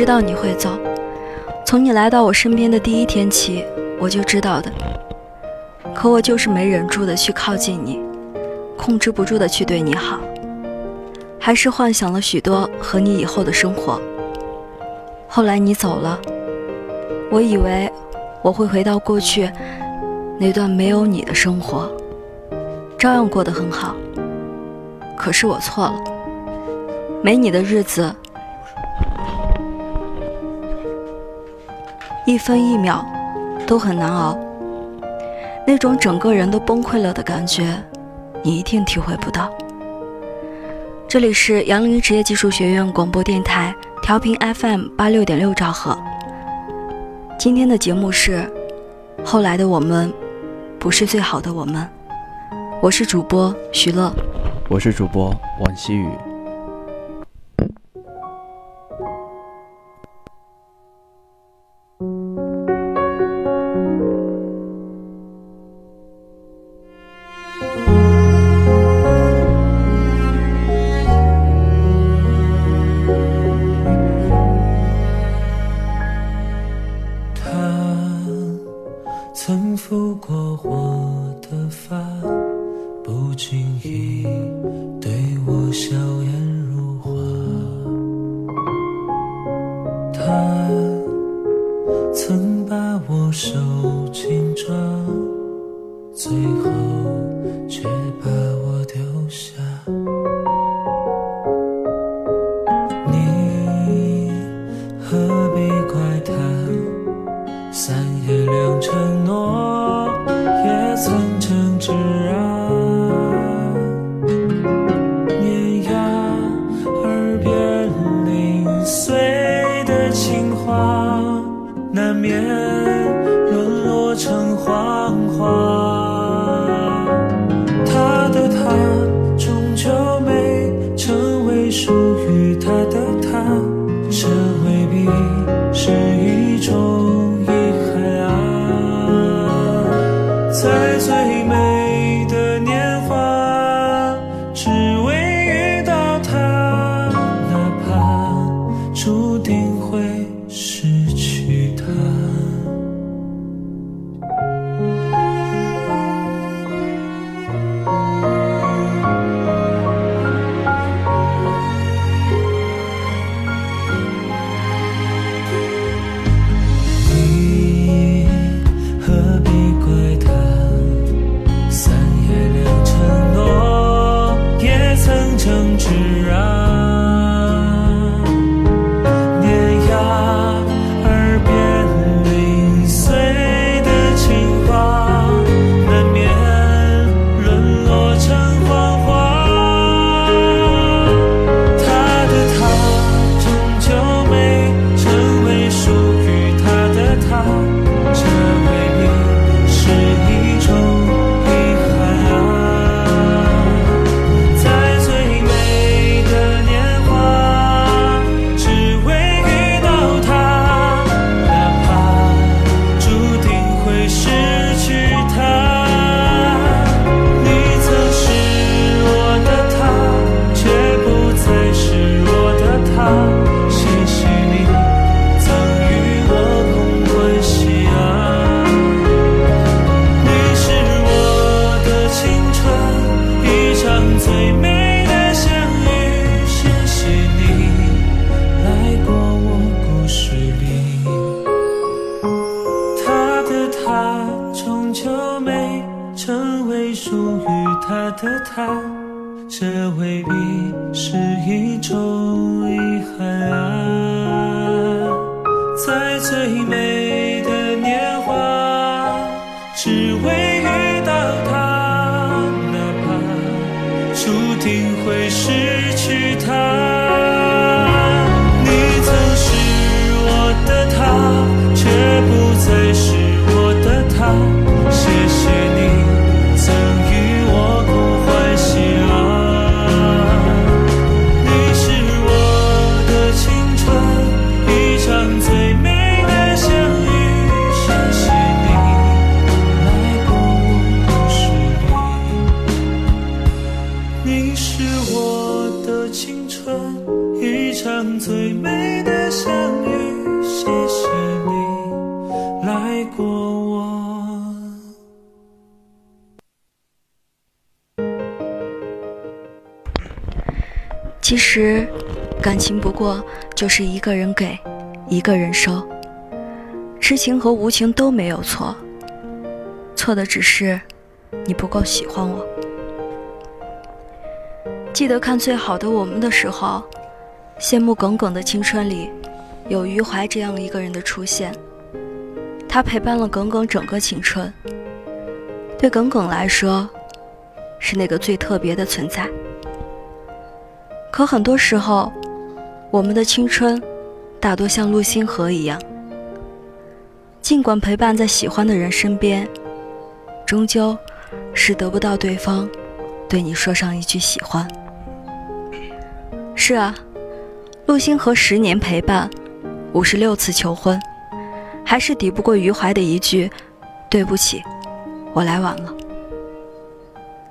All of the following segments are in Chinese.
知道你会走，从你来到我身边的第一天起，我就知道的。可我就是没忍住的去靠近你，控制不住的去对你好，还是幻想了许多和你以后的生活。后来你走了，我以为我会回到过去那段没有你的生活，照样过得很好。可是我错了，没你的日子。一分一秒都很难熬，那种整个人都崩溃了的感觉，你一定体会不到。这里是杨林职业技术学院广播电台，调频 FM 八六点六兆赫。今天的节目是《后来的我们不是最好的我们》，我是主播徐乐，我是主播王希雨会失去他。就是一个人给，一个人收。痴情和无情都没有错，错的只是你不够喜欢我。记得看《最好的我们》的时候，羡慕耿耿的青春里，有余淮这样一个人的出现。他陪伴了耿耿整个青春，对耿耿来说，是那个最特别的存在。可很多时候，我们的青春大多像陆星河一样，尽管陪伴在喜欢的人身边，终究是得不到对方对你说上一句喜欢。是啊，陆星河十年陪伴，五十六次求婚，还是抵不过余淮的一句“对不起，我来晚了”。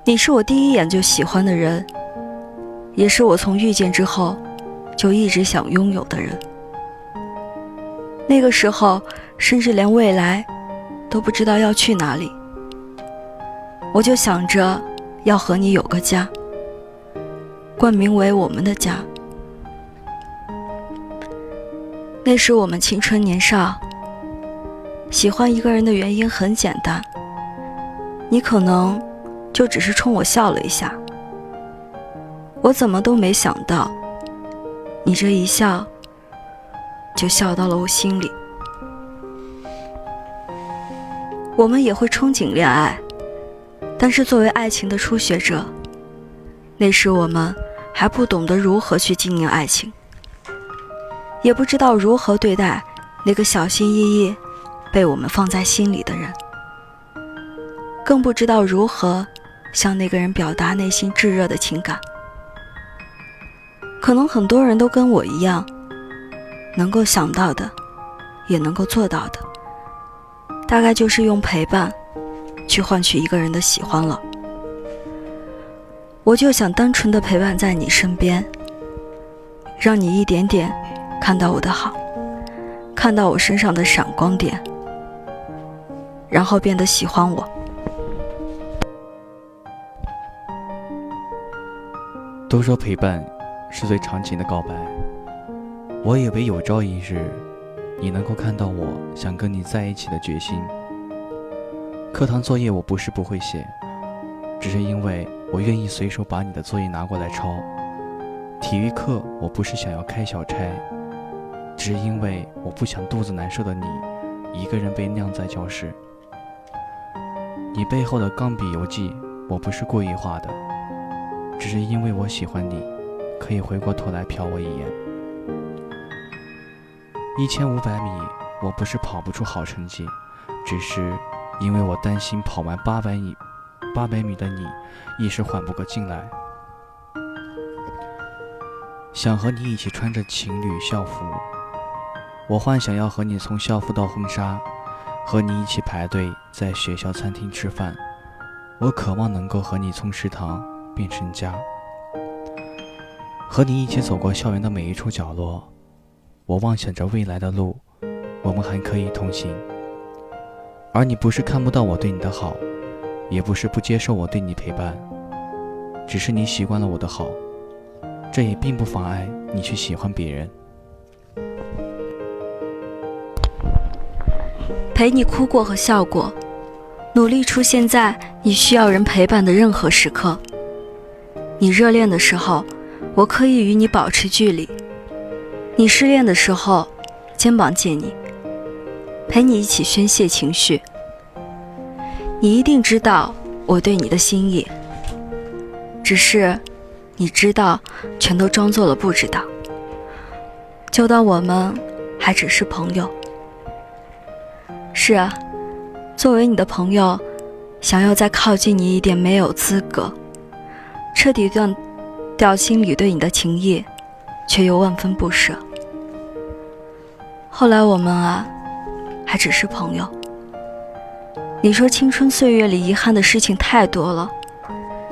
你是我第一眼就喜欢的人。也是我从遇见之后，就一直想拥有的人。那个时候，甚至连未来都不知道要去哪里，我就想着要和你有个家，冠名为我们的家。那时我们青春年少，喜欢一个人的原因很简单，你可能就只是冲我笑了一下。我怎么都没想到，你这一笑，就笑到了我心里。我们也会憧憬恋爱，但是作为爱情的初学者，那时我们还不懂得如何去经营爱情，也不知道如何对待那个小心翼翼被我们放在心里的人，更不知道如何向那个人表达内心炙热的情感。可能很多人都跟我一样，能够想到的，也能够做到的，大概就是用陪伴，去换取一个人的喜欢了。我就想单纯的陪伴在你身边，让你一点点看到我的好，看到我身上的闪光点，然后变得喜欢我。都说陪伴。是最长情的告白。我以为有朝一日，你能够看到我想跟你在一起的决心。课堂作业我不是不会写，只是因为我愿意随手把你的作业拿过来抄。体育课我不是想要开小差，只是因为我不想肚子难受的你一个人被晾在教室。你背后的钢笔游记我不是故意画的，只是因为我喜欢你。可以回过头来瞟我一眼。一千五百米，我不是跑不出好成绩，只是因为我担心跑完八百米，八百米的你一时缓不过劲来。想和你一起穿着情侣校服，我幻想要和你从校服到婚纱，和你一起排队在学校餐厅吃饭。我渴望能够和你从食堂变成家。和你一起走过校园的每一处角落，我妄想着未来的路，我们还可以同行。而你不是看不到我对你的好，也不是不接受我对你陪伴，只是你习惯了我的好，这也并不妨碍你去喜欢别人。陪你哭过和笑过，努力出现在你需要人陪伴的任何时刻。你热恋的时候。我可以与你保持距离，你失恋的时候，肩膀借你，陪你一起宣泄情绪。你一定知道我对你的心意，只是你知道，全都装作了不知道，就当我们还只是朋友。是啊，作为你的朋友，想要再靠近你一点没有资格，彻底断。掉心里对你的情谊，却又万分不舍。后来我们啊，还只是朋友。你说青春岁月里遗憾的事情太多了，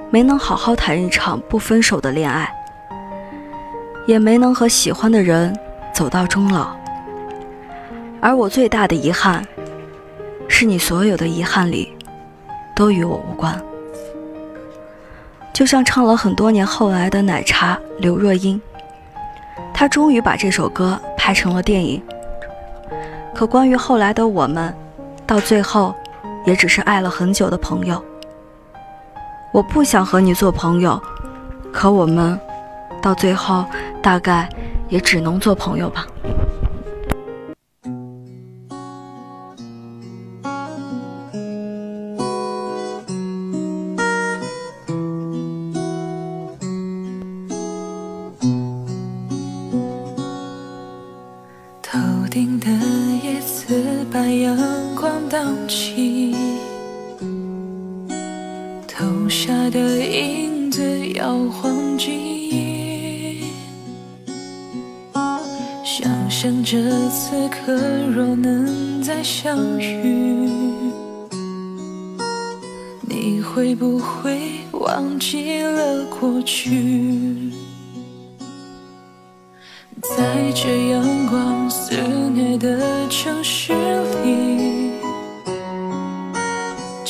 没能好好谈一场不分手的恋爱，也没能和喜欢的人走到终老。而我最大的遗憾，是你所有的遗憾里，都与我无关。就像唱了很多年后来的奶茶刘若英，她终于把这首歌拍成了电影。可关于后来的我们，到最后，也只是爱了很久的朋友。我不想和你做朋友，可我们，到最后大概也只能做朋友吧。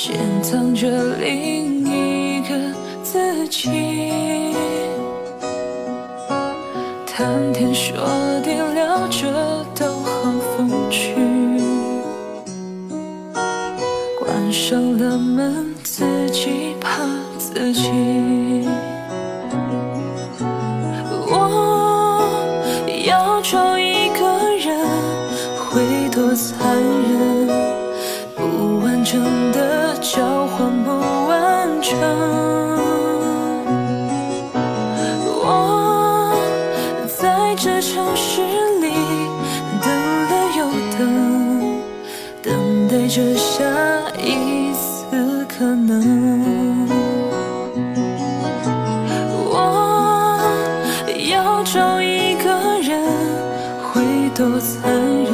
潜藏着另一个自己。谈天说地聊着都好风趣，关上了门，自己怕自己。着下一次可能。我要找一个人，会多残忍？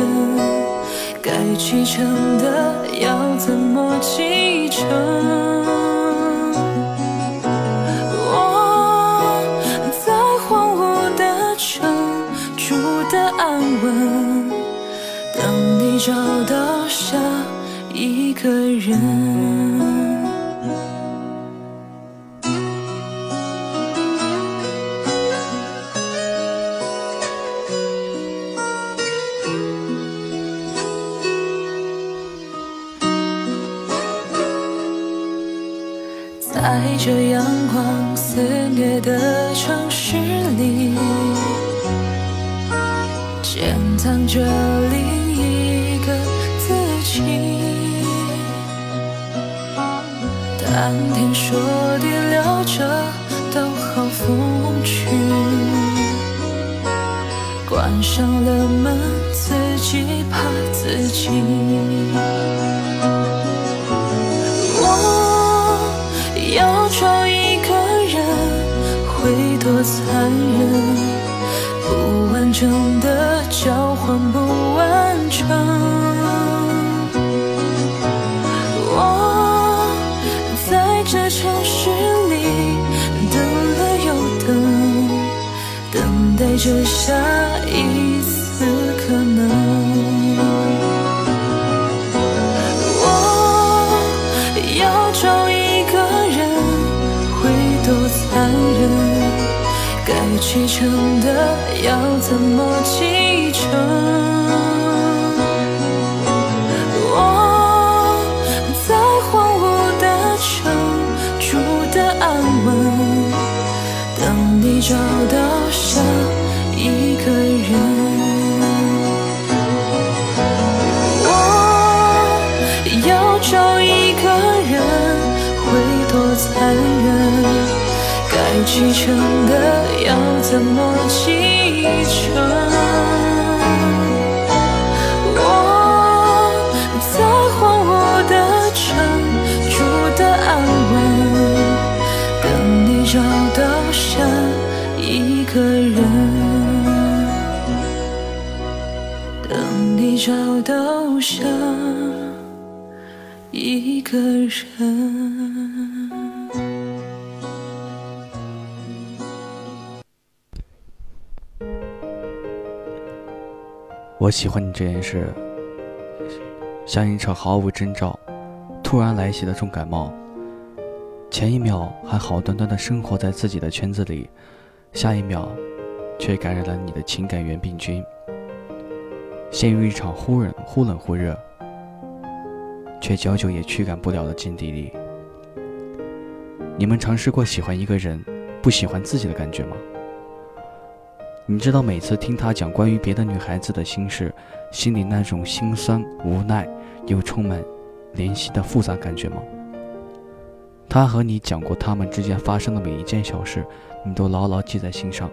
该启程的要怎么启程？我在荒芜的城住的安稳，等你找到下一个人。不完整的交换不完整。我在这城市里等了又等，等待着下启程的要怎么启程？我在荒芜的城住的安稳，等你找到下一个人。我要找一个人，会多残忍？该启程的要怎么启程？我在荒芜的城住的安稳，等你找到下一个人，等你找到下一个人。我喜欢你这件事，像一场毫无征兆、突然来袭的重感冒，前一秒还好端端的生活在自己的圈子里，下一秒却感染了你的情感原病菌，陷入一场忽冷忽冷忽热，却久久也驱赶不了的境地里。你们尝试过喜欢一个人，不喜欢自己的感觉吗？你知道每次听他讲关于别的女孩子的心事，心里那种心酸、无奈又充满怜惜的复杂感觉吗？他和你讲过他们之间发生的每一件小事，你都牢牢记在心上。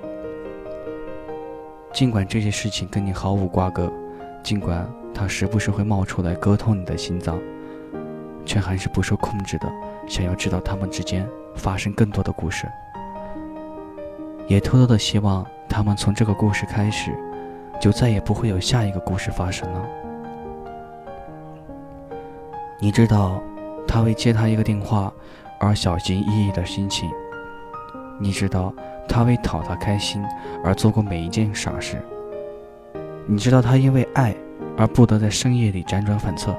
尽管这些事情跟你毫无瓜葛，尽管他时不时会冒出来割痛你的心脏，却还是不受控制的想要知道他们之间发生更多的故事，也偷偷的希望。他们从这个故事开始，就再也不会有下一个故事发生了。你知道，他为接他一个电话而小心翼翼的心情；你知道，他为讨他开心而做过每一件傻事；你知道，他因为爱而不得在深夜里辗转反侧；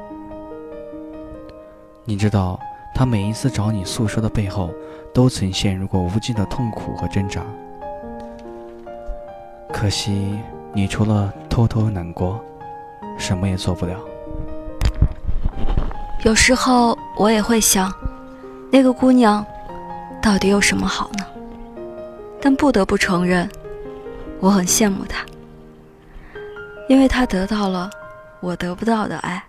你知道，他每一次找你诉说的背后，都曾陷入过无尽的痛苦和挣扎。可惜，你除了偷偷难过，什么也做不了。有时候我也会想，那个姑娘到底有什么好呢？但不得不承认，我很羡慕她，因为她得到了我得不到的爱。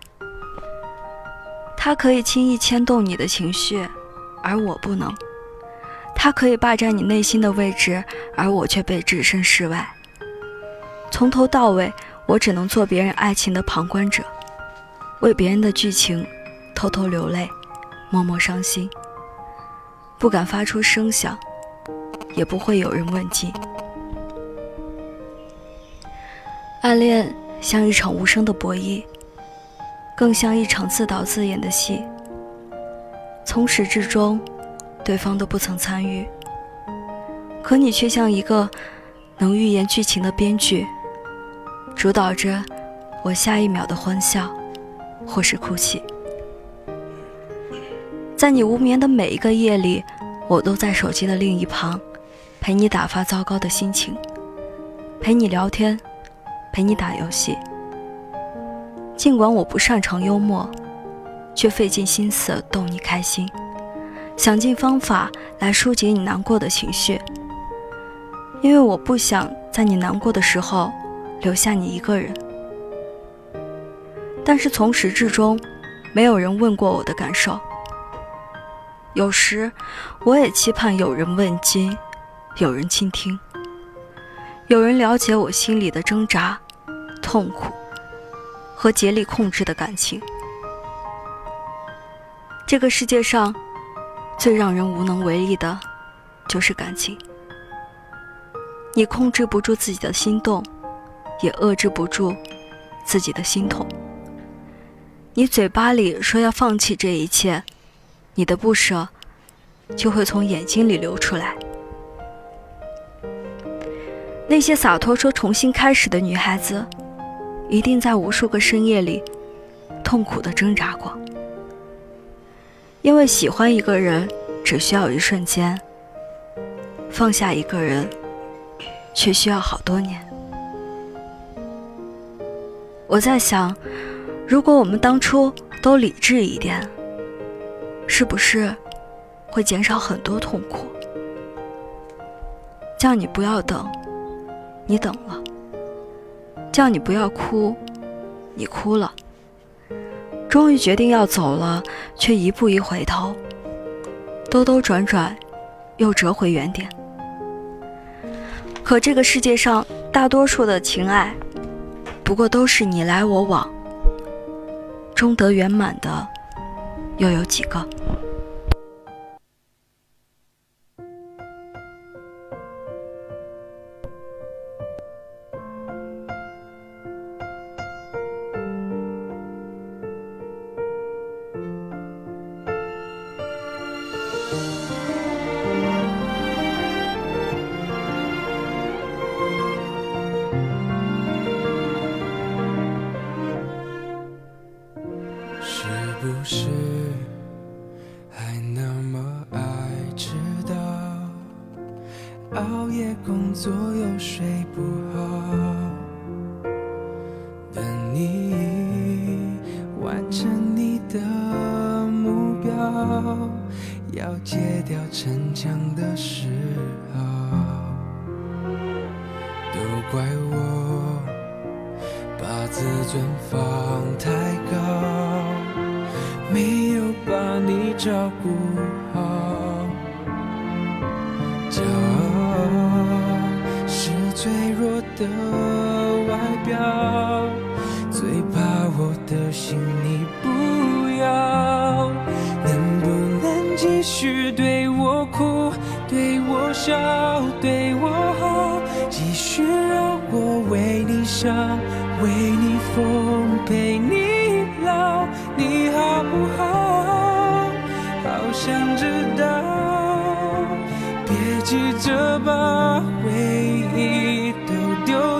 她可以轻易牵动你的情绪，而我不能；她可以霸占你内心的位置，而我却被置身事外。从头到尾，我只能做别人爱情的旁观者，为别人的剧情偷偷流泪，默默伤心，不敢发出声响，也不会有人问津。暗恋像一场无声的博弈，更像一场自导自演的戏。从始至终，对方都不曾参与，可你却像一个能预言剧情的编剧。主导着我下一秒的欢笑，或是哭泣。在你无眠的每一个夜里，我都在手机的另一旁，陪你打发糟糕的心情，陪你聊天，陪你打游戏。尽管我不擅长幽默，却费尽心思逗你开心，想尽方法来疏解你难过的情绪。因为我不想在你难过的时候。留下你一个人，但是从始至终，没有人问过我的感受。有时，我也期盼有人问津，有人倾听，有人了解我心里的挣扎、痛苦和竭力控制的感情。这个世界上，最让人无能为力的，就是感情。你控制不住自己的心动。也遏制不住自己的心痛。你嘴巴里说要放弃这一切，你的不舍就会从眼睛里流出来。那些洒脱说重新开始的女孩子，一定在无数个深夜里痛苦的挣扎过。因为喜欢一个人只需要一瞬间，放下一个人却需要好多年。我在想，如果我们当初都理智一点，是不是会减少很多痛苦？叫你不要等，你等了；叫你不要哭，你哭了。终于决定要走了，却一步一回头，兜兜转转，又折回原点。可这个世界上大多数的情爱。不过都是你来我往，终得圆满的，又有几个？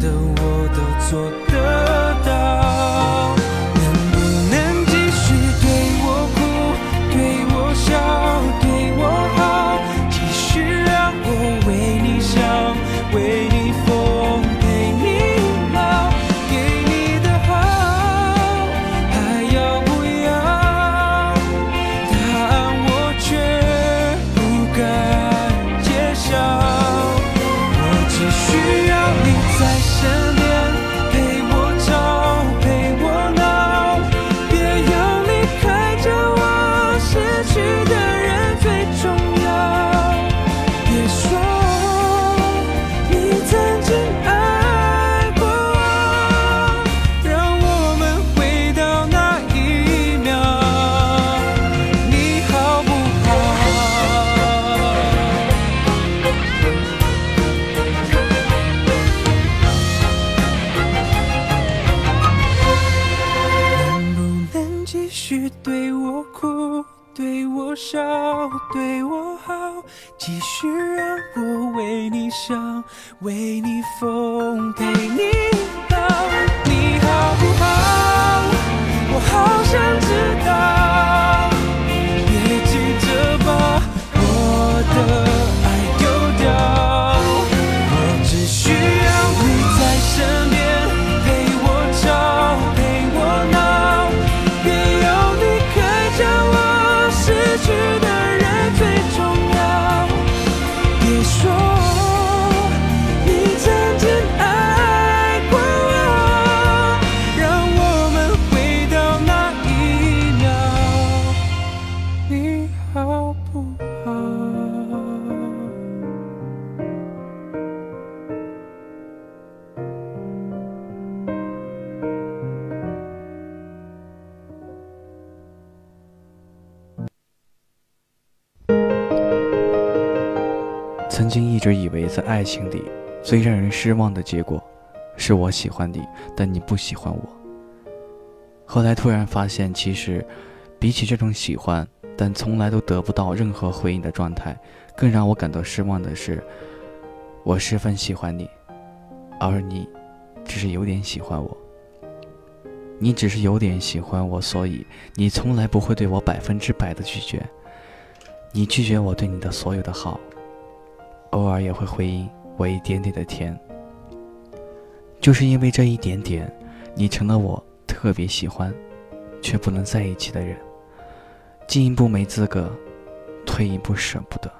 的我都做对我笑，对我好，继续让我为你想，为你疯，陪，你。曾经一直以为，在爱情里最让人失望的结果，是我喜欢你，但你不喜欢我。后来突然发现，其实比起这种喜欢，但从来都得不到任何回应的状态，更让我感到失望的是，我十分喜欢你，而你只是有点喜欢我。你只是有点喜欢我，所以你从来不会对我百分之百的拒绝。你拒绝我对你的所有的好。偶尔也会回应我一点点的甜，就是因为这一点点，你成了我特别喜欢，却不能在一起的人。进一步没资格，退一步舍不得。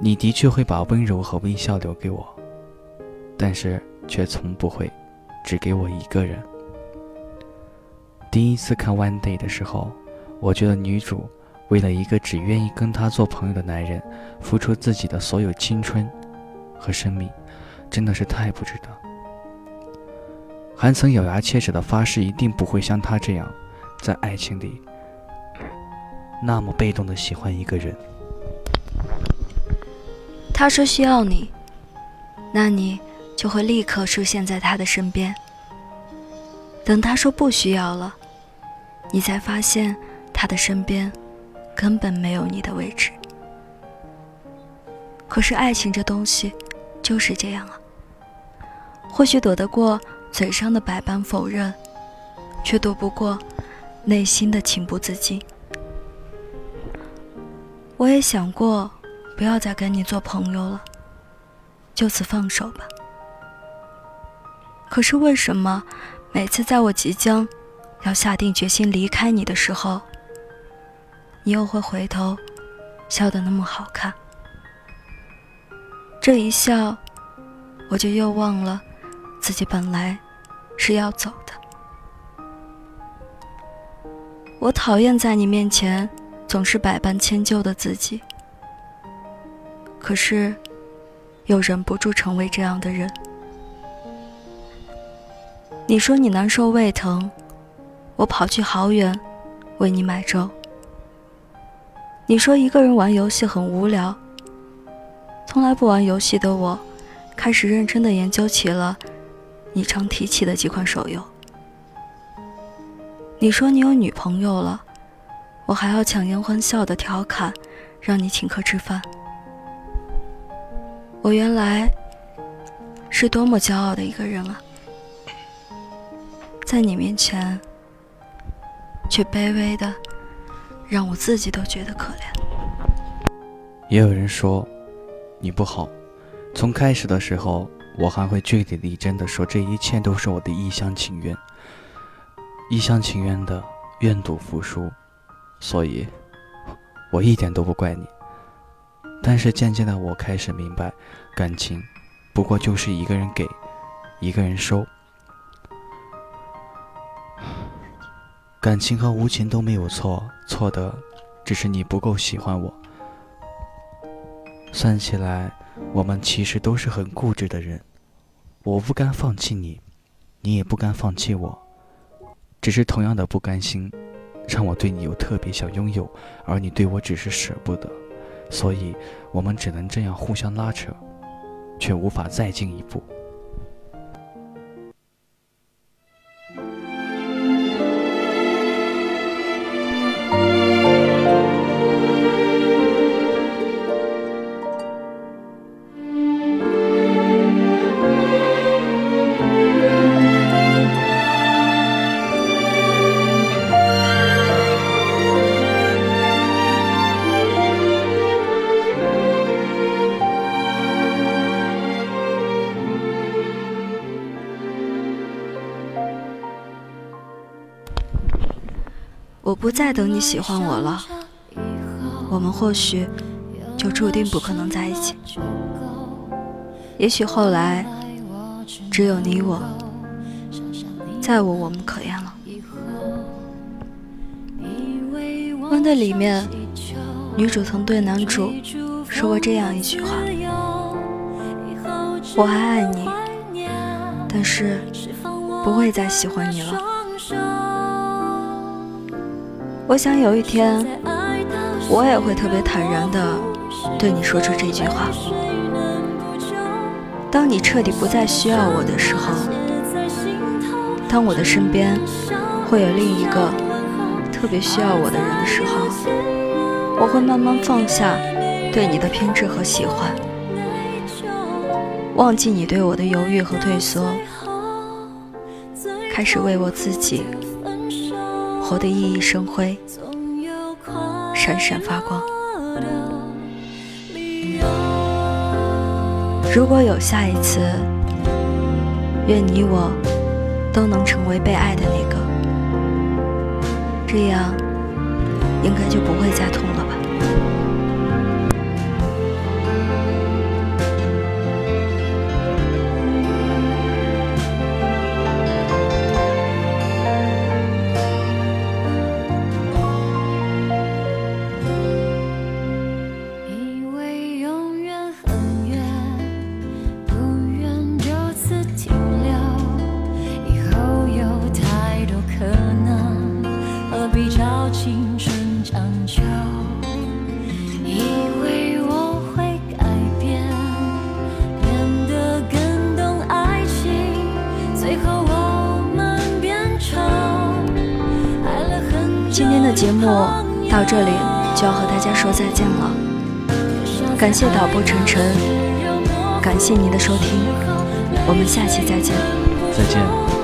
你的确会把温柔和微笑留给我，但是却从不会只给我一个人。第一次看《One Day》的时候，我觉得女主为了一个只愿意跟她做朋友的男人，付出自己的所有青春和生命，真的是太不值得。还曾咬牙切齿的发誓，一定不会像他这样，在爱情里那么被动的喜欢一个人。他说需要你，那你就会立刻出现在他的身边。等他说不需要了，你才发现他的身边根本没有你的位置。可是爱情这东西就是这样啊，或许躲得过。嘴上的百般否认，却躲不过内心的情不自禁。我也想过，不要再跟你做朋友了，就此放手吧。可是为什么每次在我即将要下定决心离开你的时候，你又会回头笑得那么好看？这一笑，我就又忘了自己本来。是要走的。我讨厌在你面前总是百般迁就的自己，可是又忍不住成为这样的人。你说你难受胃疼，我跑去好远为你买粥。你说一个人玩游戏很无聊，从来不玩游戏的我，开始认真的研究起了。你常提起的几款手游。你说你有女朋友了，我还要强颜欢笑的调侃，让你请客吃饭。我原来是多么骄傲的一个人啊，在你面前却卑微的，让我自己都觉得可怜。也有人说你不好，从开始的时候。我还会据理力争的说，这一切都是我的一厢情愿，一厢情愿的愿赌服输，所以，我一点都不怪你。但是渐渐的，我开始明白，感情，不过就是一个人给，一个人收。感情和无情都没有错，错的只是你不够喜欢我。算起来。我们其实都是很固执的人，我不甘放弃你，你也不甘放弃我，只是同样的不甘心，让我对你有特别想拥有，而你对我只是舍不得，所以我们只能这样互相拉扯，却无法再进一步。你喜欢我了，我们或许就注定不可能在一起。也许后来只有你我，再无我们可言了。《的里面，女主曾对男主说过这样一句话：“我还爱你，但是不会再喜欢你了。”我想有一天，我也会特别坦然地对你说出这句话。当你彻底不再需要我的时候，当我的身边会有另一个特别需要我的人的时候，我会慢慢放下对你的偏执和喜欢，忘记你对我的犹豫和退缩，开始为我自己。活得熠熠生辉，闪闪发光。如果有下一次，愿你我都能成为被爱的那个，这样应该就不会感谢导播晨晨，感谢您的收听，我们下期再见。再见。